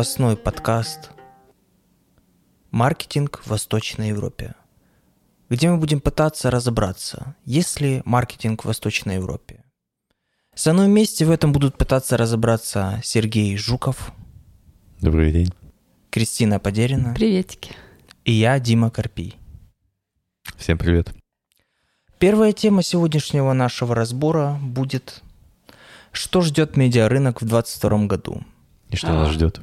новостной подкаст «Маркетинг в Восточной Европе», где мы будем пытаться разобраться, есть ли маркетинг в Восточной Европе. Со мной вместе в этом будут пытаться разобраться Сергей Жуков. Добрый день. Кристина Подерина. Приветики. И я, Дима Карпий. Всем привет. Первая тема сегодняшнего нашего разбора будет «Что ждет медиарынок в 2022 году?» И что нас ждет?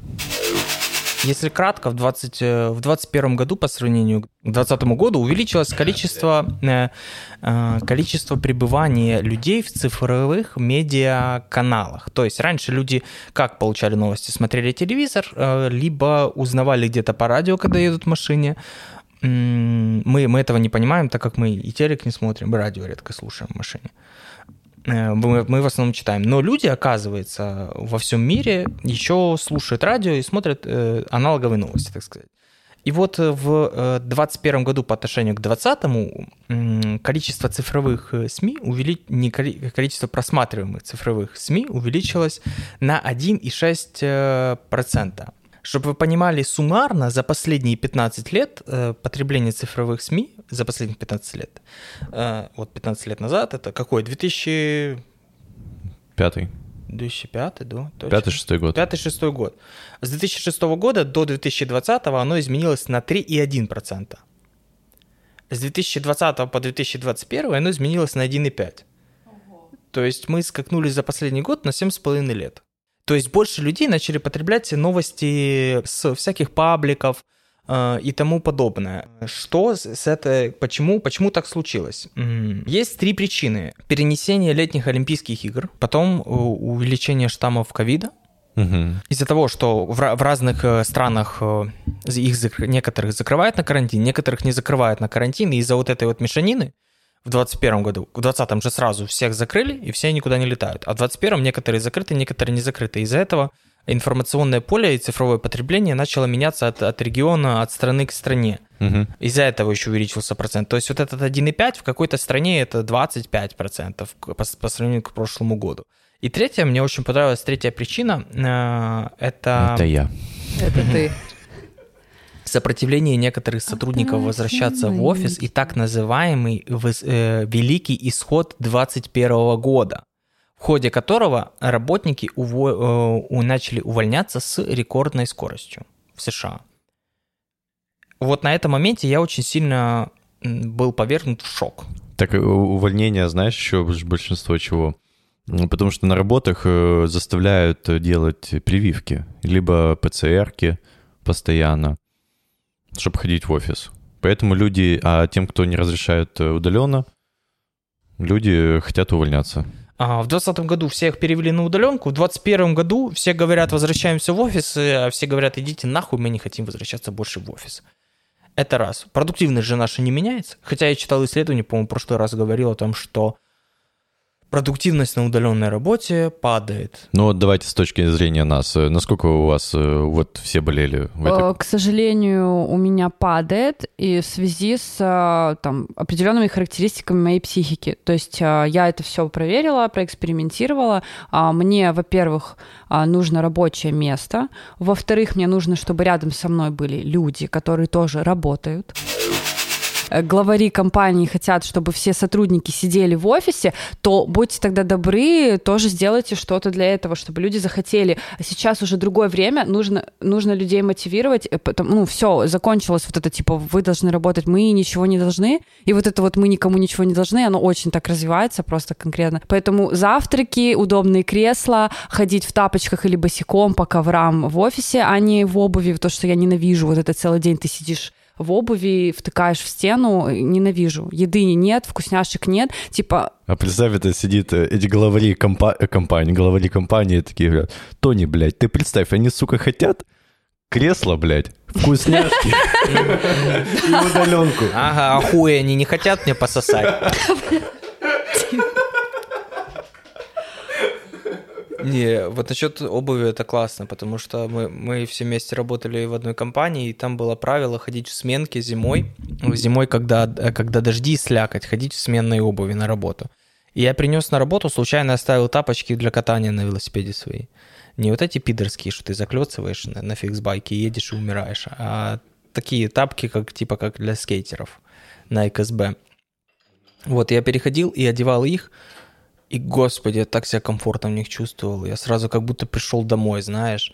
Если кратко, в 2021 году по сравнению к 2020 году увеличилось количество, э, э, количество пребывания людей в цифровых медиаканалах. То есть раньше люди как получали новости? Смотрели телевизор, э, либо узнавали где-то по радио, когда едут в машине, мы, мы этого не понимаем, так как мы и телек не смотрим, и радио редко слушаем в машине. Э, мы, мы в основном читаем. Но люди, оказывается, во всем мире еще слушают радио и смотрят э, аналоговые новости, так сказать. И вот в 2021 году по отношению к 2020 количество цифровых э, СМИ, увели... не количество просматриваемых цифровых СМИ увеличилось на 1,6%. Чтобы вы понимали, суммарно за последние 15 лет э, потребление цифровых СМИ, за последние 15 лет, э, вот 15 лет назад, это какой? 2000... Пятый. 2005, да? Пятый-шестой год. Пятый-шестой год. С 2006 года до 2020 оно изменилось на 3,1%. С 2020 по 2021 оно изменилось на 1,5%. То есть мы скакнули за последний год на 7,5 лет. То есть больше людей начали потреблять новости с всяких пабликов э, и тому подобное. Что с этой, почему, почему так случилось? Есть три причины. Перенесение летних Олимпийских игр, потом э, увеличение штаммов ковида, Угу. Из-за того, что в, в разных э, странах их некоторых закрывают на карантин, некоторых не закрывают на карантин, и из-за вот этой вот мешанины в 2021 году. В 2020 же сразу всех закрыли, и все никуда не летают. А в 2021 некоторые закрыты, некоторые не закрыты. Из-за этого информационное поле и цифровое потребление начало меняться от, от региона, от страны к стране. Угу. Из-за этого еще увеличился процент. То есть вот этот 1,5 в какой-то стране это 25% по, по сравнению к прошлому году. И третья, мне очень понравилась третья причина, э, это... Это я. Это ты сопротивление некоторых сотрудников возвращаться в офис и так называемый э, великий исход 2021 года, в ходе которого работники уво- э, начали увольняться с рекордной скоростью в США. Вот на этом моменте я очень сильно был повергнут в шок. Так э, увольнение, знаешь, еще большинство чего? Ну, потому что на работах заставляют делать прививки, либо ПЦРки постоянно чтобы ходить в офис. Поэтому люди, а тем, кто не разрешает э, удаленно, люди хотят увольняться. А, в 2020 году всех перевели на удаленку, в 2021 году все говорят, возвращаемся в офис, а все говорят, идите нахуй, мы не хотим возвращаться больше в офис. Это раз. Продуктивность же наша не меняется. Хотя я читал исследование, по-моему, в прошлый раз говорил о том, что продуктивность на удаленной работе падает. Ну вот давайте с точки зрения нас. Э, насколько у вас э, вот все болели? В этой... Э, к сожалению, у меня падает и в связи с там, определенными характеристиками моей психики. То есть я это все проверила, проэкспериментировала. А, мне, во-первых, нужно рабочее место. Во-вторых, мне нужно, чтобы рядом со мной были люди, которые тоже работают. Э, главари компании хотят, чтобы все сотрудники сидели в офисе, то будьте тогда добры, тоже сделайте что-то для этого, чтобы люди захотели. А сейчас уже другое время, нужно, нужно людей мотивировать, э, потому, ну, все, закончилось вот это, типа, вы должны работать, мы ничего не должны, и вот это вот мы никому ничего не должны, оно очень так развивается просто конкретно. Поэтому завтраки, удобные кресла, ходить в тапочках или босиком по коврам в офисе, а не в обуви, то, что я ненавижу, вот это целый день ты сидишь в обуви, втыкаешь в стену, ненавижу. Еды нет, вкусняшек нет, типа... А представь, это сидит э, эти главари компа- э, компании, главари компании такие говорят, Тони, блядь, ты представь, они, сука, хотят кресло, блядь, вкусняшки и удаленку. Ага, а хуй они не хотят мне пососать. Не, вот насчет обуви это классно, потому что мы, мы все вместе работали в одной компании, и там было правило ходить в сменке зимой. Зимой, когда, когда дожди и слякоть, ходить в сменной обуви на работу. И я принес на работу, случайно оставил тапочки для катания на велосипеде свои. Не вот эти пидорские, что ты заклёцываешь на, на фиксбайке, едешь и умираешь, а такие тапки, как типа как для скейтеров на ЭКСБ. Вот, я переходил и одевал их, и, господи, я так себя комфортно в них чувствовал. Я сразу как будто пришел домой, знаешь.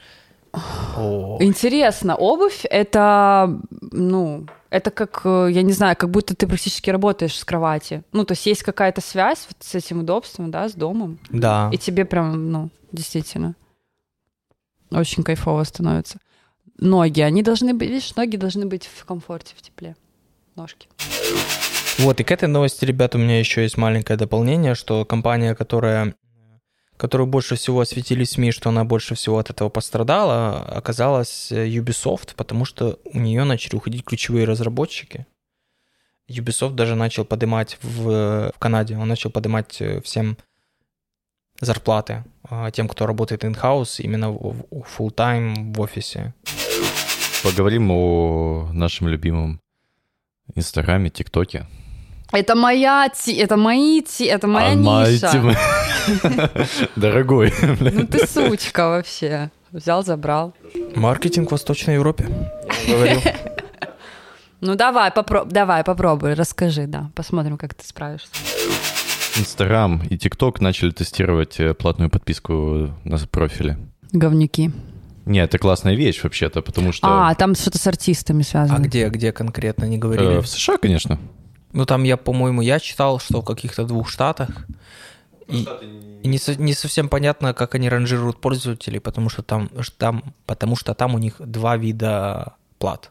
О. Интересно, обувь это, ну, это как, э, я не знаю, как будто ты практически работаешь с кровати. Ну, то есть есть какая-то связь вот с этим удобством, да, с домом. Да. И тебе прям, ну, действительно, очень кайфово становится. Ноги, они должны быть, видишь, ноги должны быть в комфорте, в тепле. Ножки. Вот, и к этой новости, ребят, у меня еще есть маленькое дополнение, что компания, которая которую больше всего осветили СМИ, что она больше всего от этого пострадала, оказалась э, Ubisoft, потому что у нее начали уходить ключевые разработчики. Ubisoft даже начал поднимать в, в Канаде, он начал поднимать э, всем зарплаты а, тем, кто работает in-house, именно в full-time в офисе. Поговорим о нашем любимом Инстаграме, ТикТоке. Это моя, ти- это мои, ти- это моя А ниша. тема- Дорогой. Ну ты сучка вообще. Взял, забрал. Маркетинг в Восточной Европе. Ну давай, попро- давай, попробуй, расскажи, да. Посмотрим, как ты справишься. Инстаграм и ТикТок начали тестировать э, платную подписку на профиле. Говнюки. Нет, это классная вещь вообще-то, потому что А, там что-то с артистами А связано. где, где конкретно не э, говорили? в США, конечно. Ну там я, по-моему, я читал, что в каких-то двух штатах. И, и не, со- не совсем понятно, как они ранжируют пользователей, потому что там, там, потому что там у них два вида плат.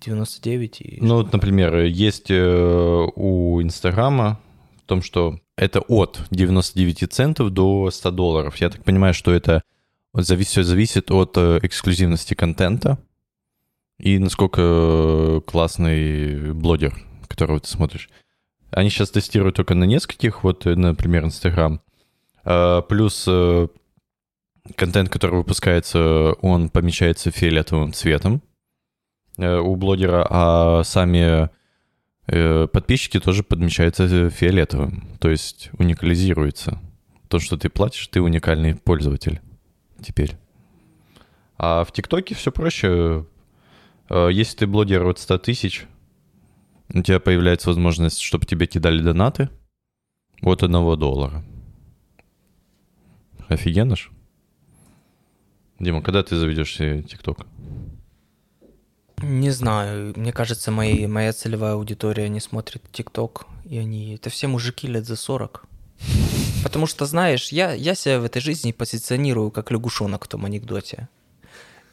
99 и... Ну, вот, например, есть э, у Инстаграма в том, что это от 99 центов до 100 долларов. Я так понимаю, что это зависит, все зависит от э, эксклюзивности контента и насколько э, классный блогер, которого ты смотришь. Они сейчас тестируют только на нескольких, вот, э, например, Инстаграм. Плюс э, контент, который выпускается, он помечается фиолетовым цветом э, у блогера, а сами подписчики тоже подмечаются фиолетовым, то есть уникализируется. То, что ты платишь, ты уникальный пользователь теперь. А в ТикТоке все проще. Если ты блогер от 100 тысяч, у тебя появляется возможность, чтобы тебе кидали донаты от одного доллара. Офигенно ж. Дима, когда ты заведешь себе ТикТок? Не знаю, мне кажется, мои, моя целевая аудитория не смотрит ТикТок, и они... Это все мужики лет за 40. Потому что, знаешь, я, я себя в этой жизни позиционирую как лягушонок в том анекдоте.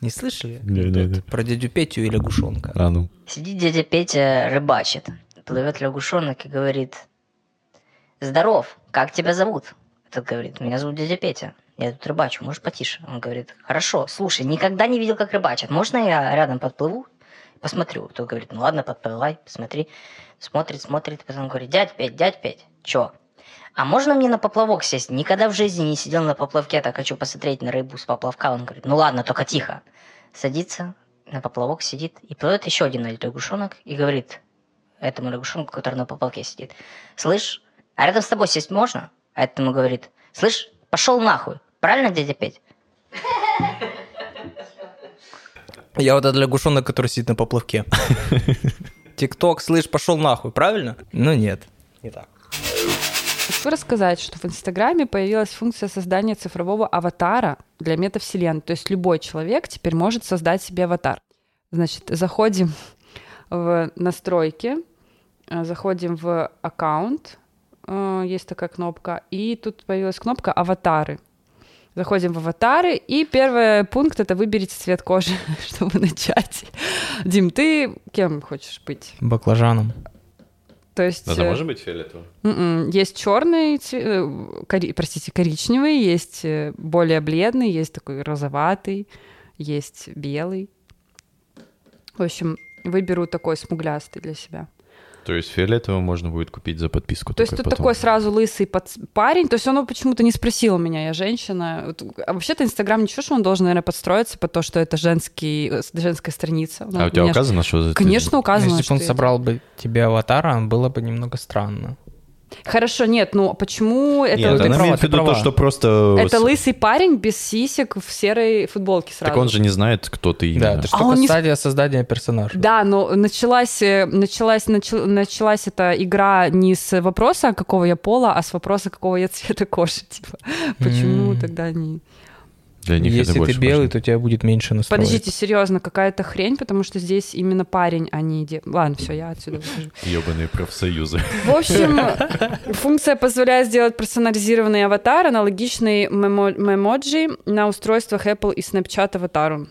Не слышали? Не-не-не. анекдот Про дядю Петю и лягушонка. А ну. Сидит дядя Петя, рыбачит. Плывет лягушонок и говорит, здоров, как тебя зовут? Этот говорит, меня зовут дядя Петя. Я тут рыбачу, можешь потише? Он говорит, хорошо, слушай, никогда не видел, как рыбачат. Можно я рядом подплыву? Посмотрю. Тот говорит, ну ладно, подплывай, посмотри. Смотрит, смотрит, потом говорит, дядь Петь, дядь Петь, чё? А можно мне на поплавок сесть? Никогда в жизни не сидел на поплавке, так хочу посмотреть на рыбу с поплавка. Он говорит, ну ладно, только тихо. Садится на поплавок, сидит, и плывет еще один лягушонок и говорит этому лягушонку, который на поплавке сидит, слышь, а рядом с тобой сесть можно? А этому говорит, слышь, пошел нахуй. Правильно, дядя Петь? Я вот этот лягушонок, который сидит на поплавке. ТикТок, слышь, пошел нахуй, правильно? Ну нет, не так. Хочу рассказать, что в Инстаграме появилась функция создания цифрового аватара для метавселенной. То есть любой человек теперь может создать себе аватар. Значит, заходим в настройки, э, заходим в аккаунт, э, есть такая кнопка, и тут появилась кнопка «Аватары». Заходим в аватары, и первый пункт — это выберите цвет кожи, чтобы начать. Дим, ты кем хочешь быть? Баклажаном. То есть... Это э, может быть фиолетово? М-м, Есть черный, простите, коричневый, есть э, более бледный, есть такой розоватый, есть белый. В общем, выберу такой смуглястый для себя. То есть фиолетово можно будет купить за подписку. То есть тут потом. такой сразу лысый пац- парень, то есть он почему-то не спросил меня, я женщина. Вот, А вообще-то Инстаграм ничего, что он должен, наверное, подстроиться под то, что это женский, э, женская страница. А у тебя Меня ж- указано, что за Конечно, указано. Если бы он собрал бы тебе аватара, было бы немного странно. Хорошо, нет, ну почему это... Нет, ты она права, имеет в виду то, что просто... Это с- лысый парень без сисек в серой футболке сразу. Так он же не знает, кто ты именно. Да, это А только он не стадия создания персонажа. Да, но началась, э, началась, начал- началась эта игра не с вопроса, какого я пола, а с вопроса, какого я цвета кожи. Типа, почему М. тогда не... Для них Если это ты больше белый, важно. то у тебя будет меньше настроек. Подождите, серьезно, какая-то хрень, потому что здесь именно парень, а не де... Ладно, все, я отсюда выхожу. Ёбаные профсоюзы. В общем, функция позволяет сделать персонализированный аватар, аналогичный мемо- мемоджи на устройствах Apple и Snapchat аватару.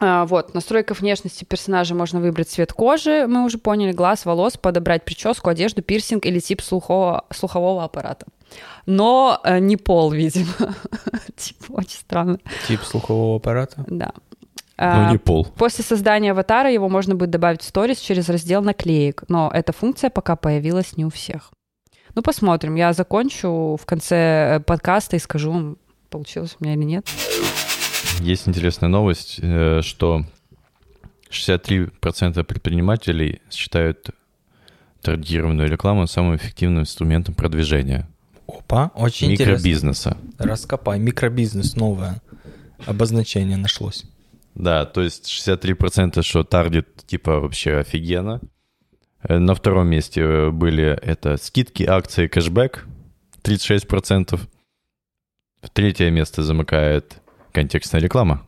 А, вот, в настройках внешности персонажа можно выбрать цвет кожи, мы уже поняли, глаз, волос, подобрать прическу, одежду, пирсинг или тип слухового, слухового аппарата. Но э, не пол, видимо. Типа, очень странно. Тип слухового аппарата. Да. Ну, А, не пол. После создания аватара его можно будет добавить в сторис через раздел наклеек, но эта функция пока появилась не у всех. Ну, посмотрим. Я закончу в конце э, подкаста и скажу, получилось у меня или нет. Есть интересная новость, э, что 63% предпринимателей считают таргетированную рекламу самым эффективным инструментом продвижения Опа, очень интересно. микробизнеса. Раскопай. Микробизнес новое. Обозначение нашлось. Да, то есть 63% что таргет типа вообще офигенно. Э, На втором месте э, были это скидки, акции, кэшбэк 36%. В третье место замыкает контекстная реклама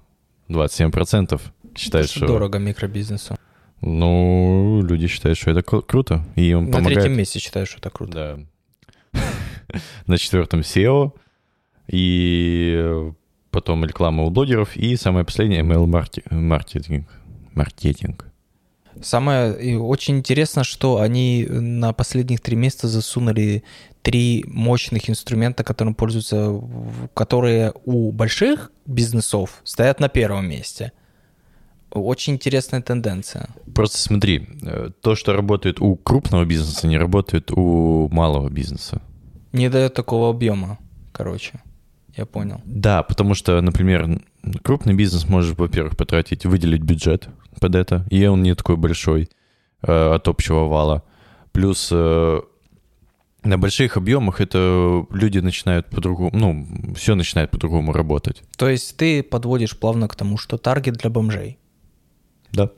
27%. Считают, Это что... дорого микробизнесу. Ну, люди считают, что это кру- круто. И им На помогает. третьем месте считаю, что это круто. Да. На четвертом SEO. И потом реклама у блогеров. И самое последнее марки- маркетинг. Самое очень интересно, что они на последних три месяца засунули три мощных инструмента, которым пользуются, которые у больших бизнесов стоят на первом месте. Очень интересная тенденция. Просто смотри, э, то, что работает у крупного бизнеса, не работает у малого бизнеса. Не дает такого объема, короче. Я понял. Да, потому что, например, крупный бизнес может, во-первых, потратить, выделить бюджет под это, и он не такой большой э, от общего вала. Плюс э, на больших объемах это люди начинают по-другому, ну, все начинает по-другому работать. То есть ты подводишь плавно к тому, что таргет для бомжей. Да.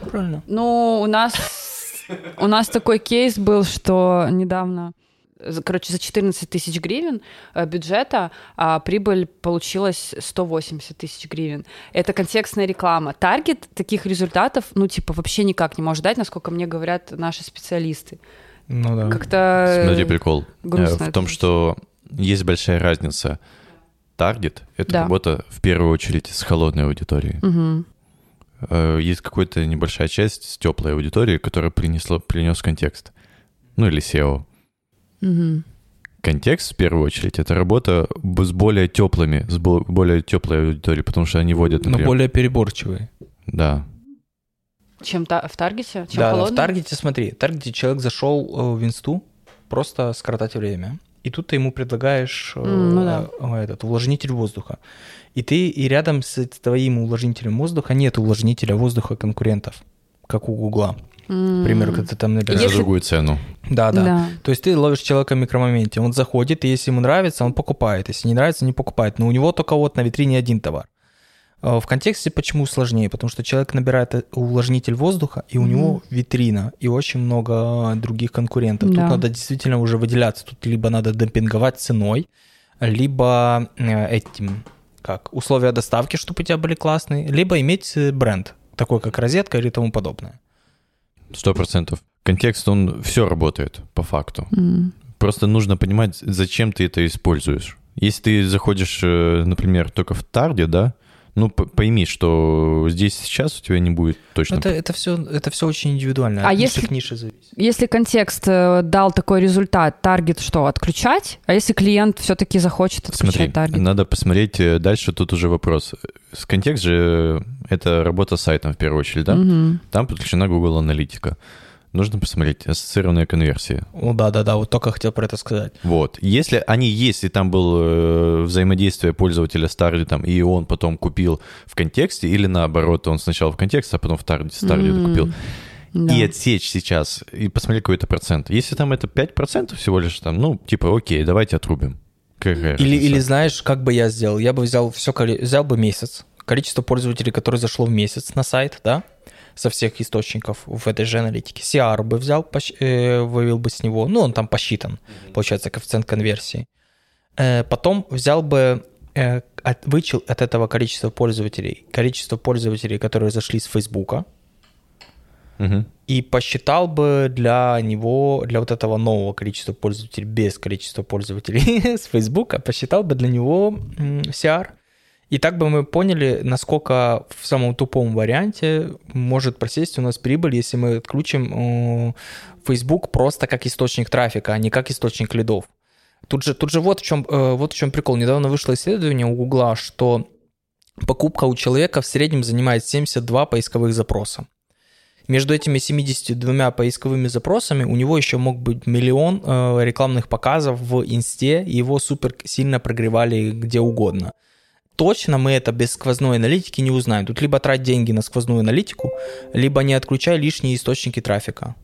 Правильно. Ну, у нас, у нас такой кейс был, что недавно, короче, за 14 тысяч гривен э, бюджета а, прибыль получилась 180 тысяч гривен. Это контекстная реклама. Таргет таких результатов, ну, типа, вообще никак не может дать, насколько мне говорят наши специалисты. Ну да. Как-то... Смотри, прикол. Э, грустно В это том, что есть большая разница. Таргет — это Да. работа в первую очередь с холодной аудиторией. Э, есть какая-то небольшая часть с теплой аудитории, которая принесла, принес контекст. Ну или SEO. Мгм. Контекст, в первую очередь, это работа с более теплыми, с бо- более теплой аудиторией, потому что они вводят, Но например... более переборчивые. Да. Чем та- в таргете? Чем да, да, в холодный? таргете, смотри, в таргете человек зашел э, в инсту просто скоротать время. И тут ты ему предлагаешь э, М, ну да. э, этот увлажнитель воздуха. И ты и рядом с твоим увлажнителем воздуха нет увлажнителя воздуха конкурентов, как у Гугла. К примеру, когда ты там За набираешь. Если- другую цену. Да, да, Да. То есть ты ловишь человека в микромоменте, он заходит, и если ему нравится, он покупает. Если не нравится, не покупает. Но у него только вот на витрине один товар. Э, В контексте почему сложнее? Потому что человек набирает э, увлажнитель воздуха, и у Мгм. него витрина, и очень много других конкурентов. Да. Тут надо действительно уже выделяться. Тут либо надо демпинговать ценой, либо э, этим, как, условия доставки, чтобы у тебя были классные, либо иметь э, бренд, такой как розетка или тому подобное. Сто процентов. Контекст, он все работает, по факту. М. Просто нужно понимать, зачем ты это используешь. Если ты заходишь, э, например, только в тарде, да, ну пойми, что здесь сейчас у тебя не будет точно. Это, это, все, это все очень индивидуально. А если- к нише зависит. Если контекст э, дал такой результат, таргет что, отключать? А если клиент все-таки захочет отключать Смотри, таргет? надо посмотреть э, дальше, тут уже вопрос. С контекст же это работа с сайтом в первую очередь, да? Мгм. Там подключена Google Аналитика. Нужно посмотреть ассоциированные конверсии. О, да, да, да, вот только хотел про это сказать. Вот. Если они есть, и там было э, взаимодействие пользователя с таргетом, и он потом купил в контексте, или наоборот, он сначала в контексте, а потом в таргете, с таргета М. купил. Да. и отсечь сейчас, и посмотреть какой-то процент. Если там это 5% всего лишь, там, ну, типа, окей, давайте отрубим. Какая Или, разница? или знаешь, как бы я сделал? Я бы взял все, взял бы месяц, количество пользователей, которые зашло в месяц на сайт, да, со всех источников в этой же аналитике. CR бы взял, э, вывел бы с него, ну, он там посчитан, получается, коэффициент конверсии. Э, потом взял бы, э, от- вычел от этого количества пользователей, количество пользователей, которые зашли с Фейсбука, Мгм. и посчитал бы для него, для вот этого нового количества пользователей, без количества пользователей с Фейсбука, посчитал бы для него CR. И так бы мы поняли, насколько в самом тупом варианте может просесть у нас прибыль, если мы отключим э, Facebook просто как источник трафика, а не как источник лидов. Тут же, тут же вот, в чем, э, вот в чем прикол. Недавно вышло исследование у Гугла, что покупка у человека в среднем занимает 72 поисковых запроса. Между этими 72 поисковыми запросами у него еще мог быть миллион э, рекламных показов в инсте, его супер сильно прогревали где угодно. Точно мы это без сквозной аналитики не узнаем. Тут либо трать деньги на сквозную аналитику, либо не отключай лишние источники трафика.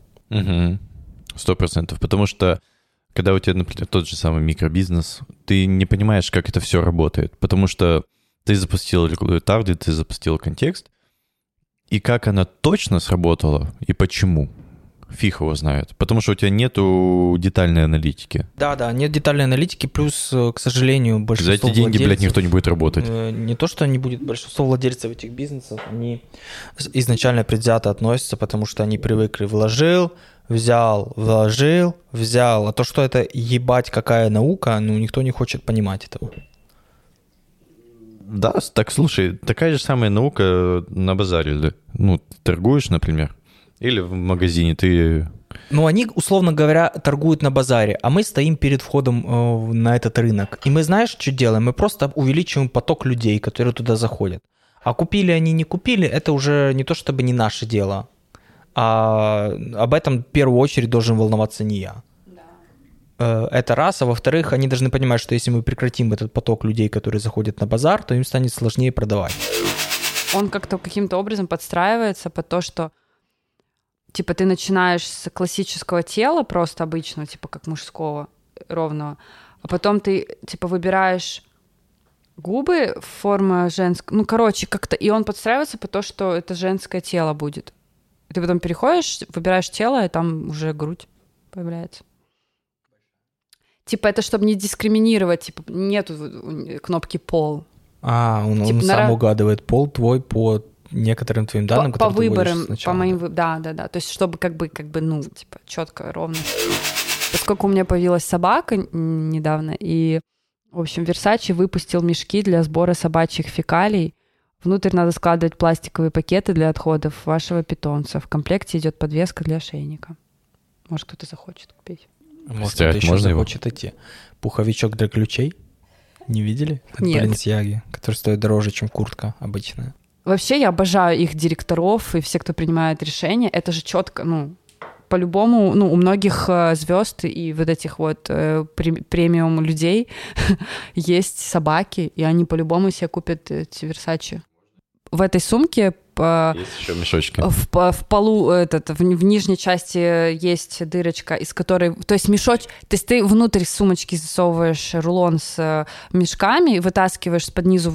Сто процентов. Потому что, когда у тебя, например, тот же самый микробизнес, ты не понимаешь, как это все работает. Потому что ты запустил таргет, ты запустил контекст, и как она точно сработала и почему, фиг его знает. Потому что у тебя нету детальной аналитики. Да-да, нет детальной аналитики, плюс, э, к сожалению, За большинство эти деньги, блядь, владельцев- никто не будет работать. Э, Не то, что не будет, большинство владельцев этих бизнесов, они изначально предвзято относятся, потому что они привыкли, вложил, взял, вложил, взял. А то, что это ебать какая наука, ну, никто не хочет понимать этого. Да, так слушай, такая же самая наука на базаре. да. Ну, торгуешь, например, или в магазине ты Ну, они, условно говоря, торгуют на базаре, а мы стоим перед входом э, на этот рынок. И мы, знаешь, что делаем? Мы просто увеличиваем поток людей, которые туда заходят. А купили они, не купили, это уже не то чтобы не наше дело. А об этом в первую очередь должен волноваться не я. Э, Это раз. А во-вторых, они должны понимать, что если мы прекратим этот поток людей, которые заходят на базар, то им станет сложнее продавать. он как-то каким-то образом подстраивается под то, что типа ты начинаешь с классического тела, просто обычного, типа как мужского, ровного, а потом ты типа выбираешь губы форма женского, ну короче как-то, и он подстраивается под то, что это женское тело будет. Ты потом переходишь, выбираешь тело, и там уже грудь появляется. Типа это чтобы не дискриминировать, типа нету кнопки пол. А, он, он Типа, сам нара- угадывает пол твой по некоторым твоим данным, по, по выборам, сначала, по моим, да. да, да, да. То есть, чтобы как бы, как бы, ну, типа, четко, ровно. Поскольку у меня появилась собака недавно, и, в общем, Versace выпустил мешки для сбора собачьих фекалий. Внутрь надо складывать пластиковые пакеты для отходов вашего питомца. В комплекте идет подвеска для ошейника. Может, кто-то захочет купить. Может, Стирать кто-то еще можно его? захочет идти. Пуховичок для ключей? Не видели? От Нет. Balenciaga, который стоит дороже, чем куртка обычная. Вообще, я обожаю их директоров и все, кто принимает решения. Это же четко, ну, по-любому, ну, у многих звезд и вот этих вот э, пре- премиум людей есть собаки, и они по-любому себе купят эти Versace. В этой сумке Есть еще мешочки. в, в полу, этот, в, в нижней части есть дырочка, из которой, то есть мешоч, то есть ты внутрь сумочки засовываешь рулон с э, мешками, вытаскиваешь с под низу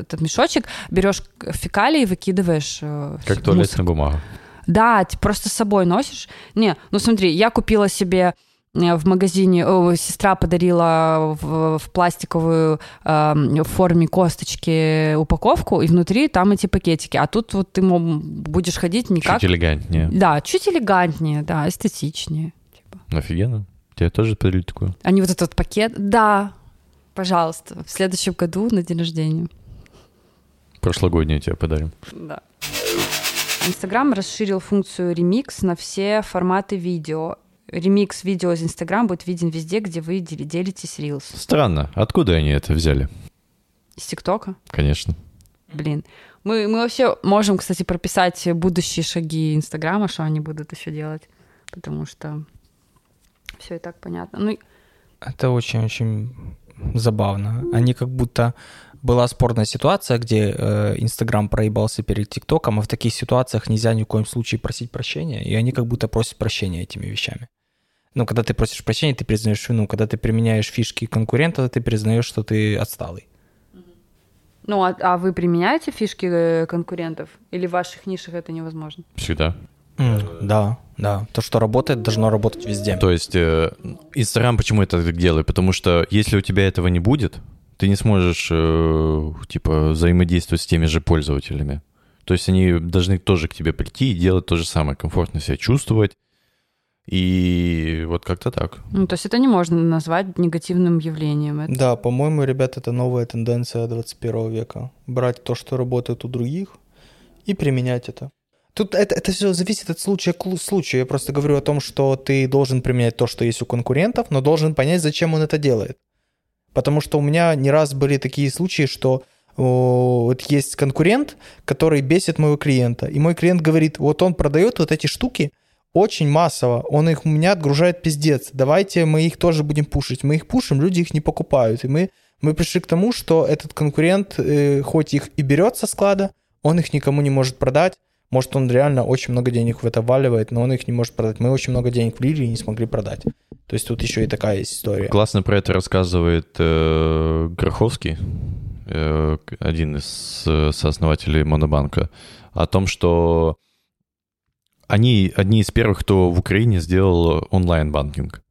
этот мешочек, берешь фекалии и выкидываешь. э, Как в туалетная бумага. да, ты просто с собой носишь. Не, ну смотри, я купила себе в магазине, о, сестра подарила в, в пластиковую в форме косточки упаковку, и внутри там эти пакетики. А тут вот ты будешь ходить не как... Чуть элегантнее. Да, чуть элегантнее, да, эстетичнее. Типа. Офигенно. Тебе тоже подарили такую? А не вот этот пакет. Да, пожалуйста, в следующем году на день рождения. Прошлогоднюю тебе подарим. Да. Инстаграм расширил функцию ремикс на все форматы видео. Ремикс видео из Инстаграм будет виден везде, где вы дел- делитесь Reels. Странно. Откуда они это взяли? Из ТикТока? Конечно. Блин. Мы, мы вообще можем, кстати, прописать будущие шаги Инстаграма, что они будут еще делать, потому что все и так понятно. Ну, и- Это очень-очень забавно. Они как будто была спорная ситуация, где э, Инстаграм проебался перед ТикТоком, а в таких ситуациях нельзя ни в коем случае просить прощения, и они как будто просят прощения этими вещами. Ну, когда ты просишь прощения, ты признаешь вину. Когда ты применяешь фишки конкурента, ты признаешь, что ты отсталый. Ну, а, а вы применяете фишки э, конкурентов? Или в ваших нишах это невозможно? Всегда. М, да, да. То, что работает, должно работать везде. То есть э, Инстаграм почему это так делает? Потому что если у тебя этого не будет, ты не сможешь, э, типа, взаимодействовать с теми же пользователями. То есть они должны тоже к тебе прийти и делать то же самое, комфортно себя чувствовать. И вот как-то так. Ну, то есть это не можно назвать негативным явлением. Это- Да, по-моему, ребят, это новая тенденция 21 века. Брать то, что работает у других, и применять это. Тут это, это все зависит от случая к лу- случаю. Я просто говорю о том, что ты должен применять то, что есть у конкурентов, но должен понять, зачем он это делает. Потому что у меня не раз были такие случаи, что о, вот есть конкурент, который бесит моего клиента. И мой клиент говорит, вот он продает вот эти штуки очень массово, он их у меня отгружает пиздец. Давайте мы их тоже будем пушить. Мы их пушим, люди их не покупают. И мы, мы пришли к тому, что этот конкурент, э, хоть их и берет со склада, он их никому не может продать. Может, он реально очень много денег в это валивает, но он их не может продать. Мы очень много денег влили и не смогли продать. То есть тут еще и такая есть история. Классно про это рассказывает э, Гроховский, э, один из э, сооснователей Монобанка, о том, что они одни из первых, кто в Украине сделал онлайн-банкинг.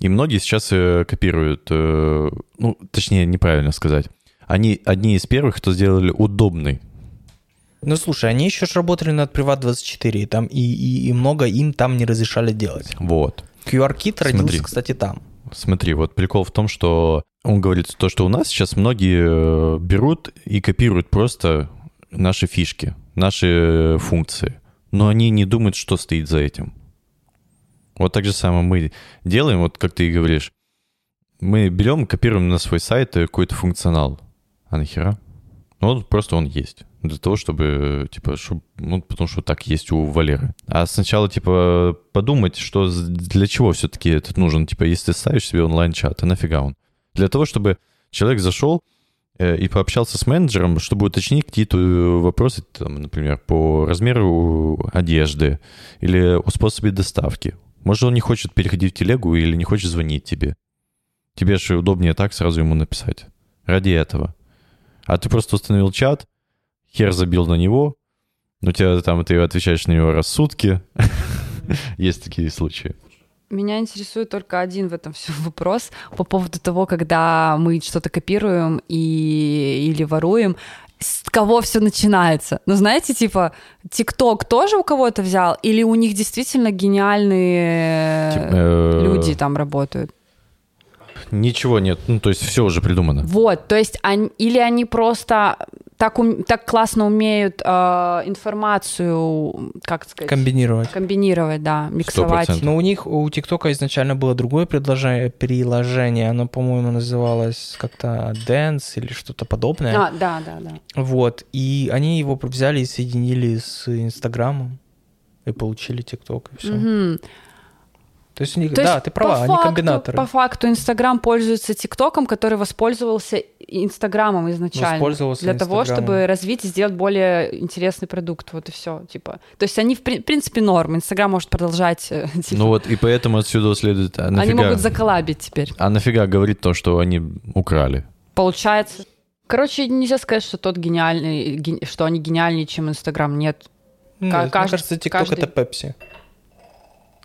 И многие сейчас э, копируют, э, ну, точнее, неправильно сказать. Они одни из первых, кто сделали удобный. Ну, слушай, они еще ж работали над Приват24, и там и, и, и много им там не разрешали делать. Вот. QR-кит родился, Смотри. кстати, там. Смотри, вот прикол в том, что он говорит то, что у нас сейчас многие э, берут и копируют просто наши фишки, наши функции, но они не думают, что стоит за этим. Вот так же самое мы делаем, вот как ты и говоришь, мы берем, копируем на свой сайт какой-то функционал. А нахера? Ну, вот просто он есть. Для того, чтобы, типа, чтоб, ну, потому что так есть у Валеры. А сначала, типа, подумать, что для чего все-таки этот нужен. Типа, если ты ставишь себе онлайн-чат, а нафига он? Для того, чтобы человек зашел э, и пообщался с менеджером, чтобы уточнить какие-то э, вопросы, там, например, по размеру одежды или о способе доставки. Может, он не хочет переходить в телегу или не хочет звонить тебе. Тебе же удобнее так сразу ему написать. Ради этого. А ты просто установил чат, хер забил на него, но тебя там ты отвечаешь на него раз в сутки. Есть такие случаи. Меня интересует только один в этом всем вопрос по поводу того, когда мы что-то копируем и, или воруем, с кого все начинается. Ну, знаете, типа, ТикТок тоже у кого-то взял, или у них действительно гениальные э, люди там работают? Ничего нет, ну то есть все уже придумано. Вот, то есть, они, или они просто так, ум- так классно умеют э, информацию, как сказать, Комбинировать. комбинировать, да, миксовать. процентов. Но у них, у ТикТока изначально было другое предложение, приложение, оно, по-моему, называлось как-то Dance или что-то подобное. А, да, да, да. Вот, и они его взяли и соединили с Инстаграмом и получили ТикТок, и все. Мгм. То есть у них, То да, есть ты права, по они факту- комбинаторы. По факту Инстаграм пользуется ТикТоком, который воспользовался Инстаграмом изначально. Воспользовался для того, Инстаграмом. чтобы развить и сделать более интересный продукт. Вот и все. Типа. То есть они, в при- принципе, норм. Инстаграм может продолжать. э, типа, Ну вот, и поэтому отсюда следует, а они нафига, могут заколабить теперь. а нафига говорит то, что они украли? Получается. Короче, нельзя сказать, что тот гениальный, ген- что они гениальнее, чем Инстаграм. Нет. Ну, Ка- мне кажется, ТикТок каждый- это Пепси.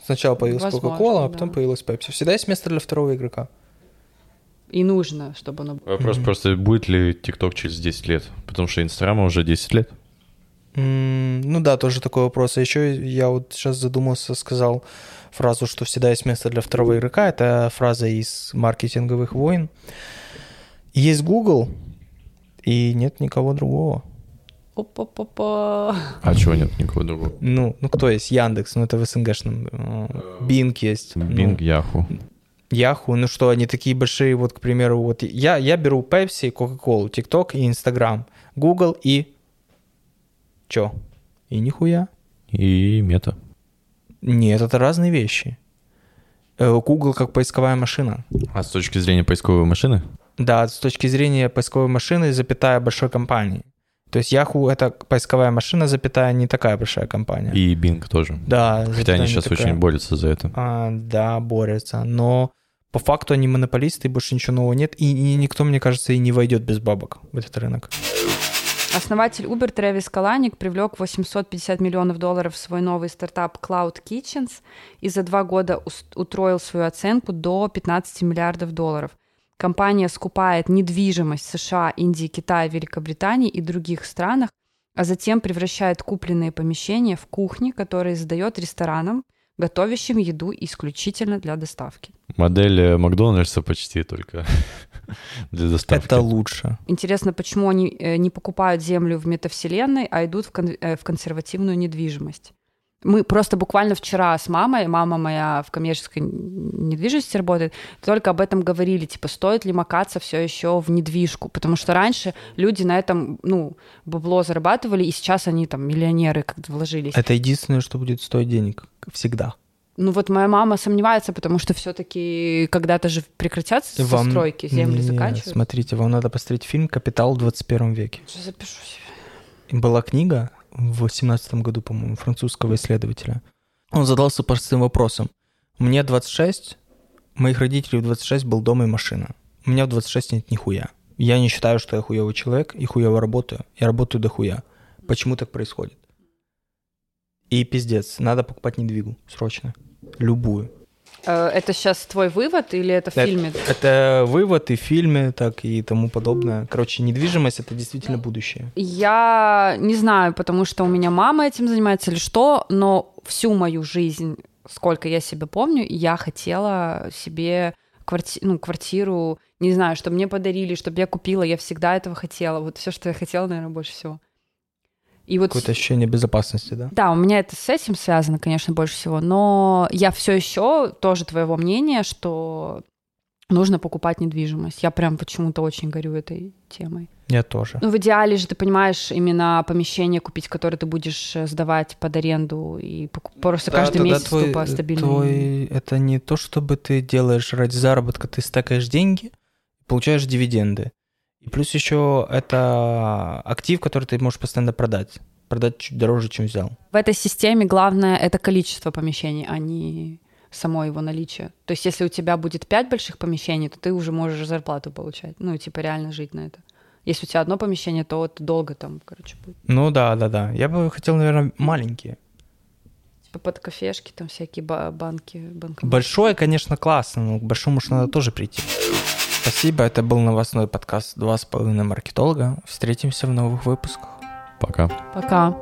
Сначала появилась Возможно, Кока-Кола, а потом да. появилась Пепси. Всегда есть место для второго игрока. И нужно, чтобы оно было. Вопрос просто, будет ли ТикТок через 10 лет? Потому что Инстаграма уже 10 лет. М, Ну да, тоже такой вопрос. А еще я вот сейчас задумался, сказал фразу, что всегда есть место для второго игрока. Это фраза из маркетинговых войн. Есть Google, и нет никого другого. Опа-па-па. А чего нет никого другого? Ну, ну кто есть? Яндекс, ну это в СНГшном. э, Bing есть. Бинг, Яху. Яху, ну что, они такие большие, вот, к примеру, вот я, я беру Pepsi, Coca-Cola, TikTok и Instagram, Google и... Чё? И нихуя. И Мета. Нет, это разные вещи. Э, Google как поисковая машина. А с точки зрения поисковой машины? Да, с точки зрения поисковой машины, запятая большой компании. То есть Yahoo — это поисковая машина, запятая, не такая большая компания. И Bing тоже. Да, Хотя они сейчас такая. очень борются за это. А, да, борются. Но по факту они монополисты, и больше ничего нового нет. И, и никто, мне кажется, и не войдет без бабок в этот рынок. Основатель Uber Трэвис Каланик привлек 850 миллионов долларов в свой новый стартап Cloud Kitchens и за два года утроил свою оценку до 15 миллиардов долларов. Компания скупает недвижимость США, Индии, Китае, Великобритании и других странах, а затем превращает купленные помещения в кухни, которые сдает ресторанам, готовящим еду исключительно для доставки. Модель э, Макдональдса почти только для доставки. Это лучше. Интересно, почему они э, не покупают землю в метавселенной, а идут в, кон- э, в консервативную недвижимость. Мы просто буквально вчера с мамой, мама моя в коммерческой недвижимости работает, только об этом говорили, типа, стоит ли макаться все еще в недвижку, потому что раньше люди на этом, ну, бабло зарабатывали, и сейчас они там миллионеры как-то вложились. Это единственное, что будет стоить денег. Всегда. Ну вот моя мама сомневается, потому что все-таки когда-то же прекратятся Вам- застройки, земли Не, заканчиваются. Смотрите, вам надо посмотреть фильм «Капитал в 21 веке». Запишу себе. Была книга в 18 году, по-моему, французского исследователя. Он задался простым вопросом. Мне 26, у моих родителей в 26 был дом и машина. У меня в 26 нет нихуя. Я не считаю, что я хуёвый человек и хуёво работаю. Я работаю до хуя. Почему так происходит? И пиздец, надо покупать недвигу срочно. Любую. Э, Это сейчас твой вывод или это в Это- фильме? Это вывод и в фильме, так и тому подобное. Короче, недвижимость — это действительно будущее. Я не знаю, потому что у меня мама этим занимается или что, но всю мою жизнь, сколько я себя помню, я хотела себе кварти- ну, квартиру, не знаю, чтобы мне подарили, чтобы я купила, я всегда этого хотела. Вот все, что я хотела, наверное, больше всего. И вот Какое-то ощущение безопасности, да? да, у меня это с этим связано, конечно, больше всего, но я все еще тоже твоего мнения, что нужно покупать недвижимость. Я прям почему-то очень горю этой темой. Я тоже. Ну, в идеале же, ты понимаешь, именно помещение купить, которое ты будешь э, сдавать под аренду и поку- просто Да, каждый месяц твой- тупо стабильно. твой- это не то, чтобы ты делаешь ради заработка, ты стакаешь деньги, получаешь дивиденды. И плюс еще это актив, который ты можешь постоянно продать. Продать чуть дороже, чем взял. В этой системе главное это количество помещений, а не само его наличие. То есть, если у тебя будет пять больших помещений, то ты уже можешь зарплату получать. Ну, типа, реально жить на это. Если у тебя одно помещение, то это долго там, короче, будет. Ну да, да, да. Я бы хотел, наверное, маленькие. Типа под кафешки, там всякие ба- банки, банкоматы. Большое, конечно, классно, но к большому уж надо тоже прийти. Спасибо, это был новостной подкаст «Два с половиной маркетолога». Встретимся в новых выпусках. Пока. Пока.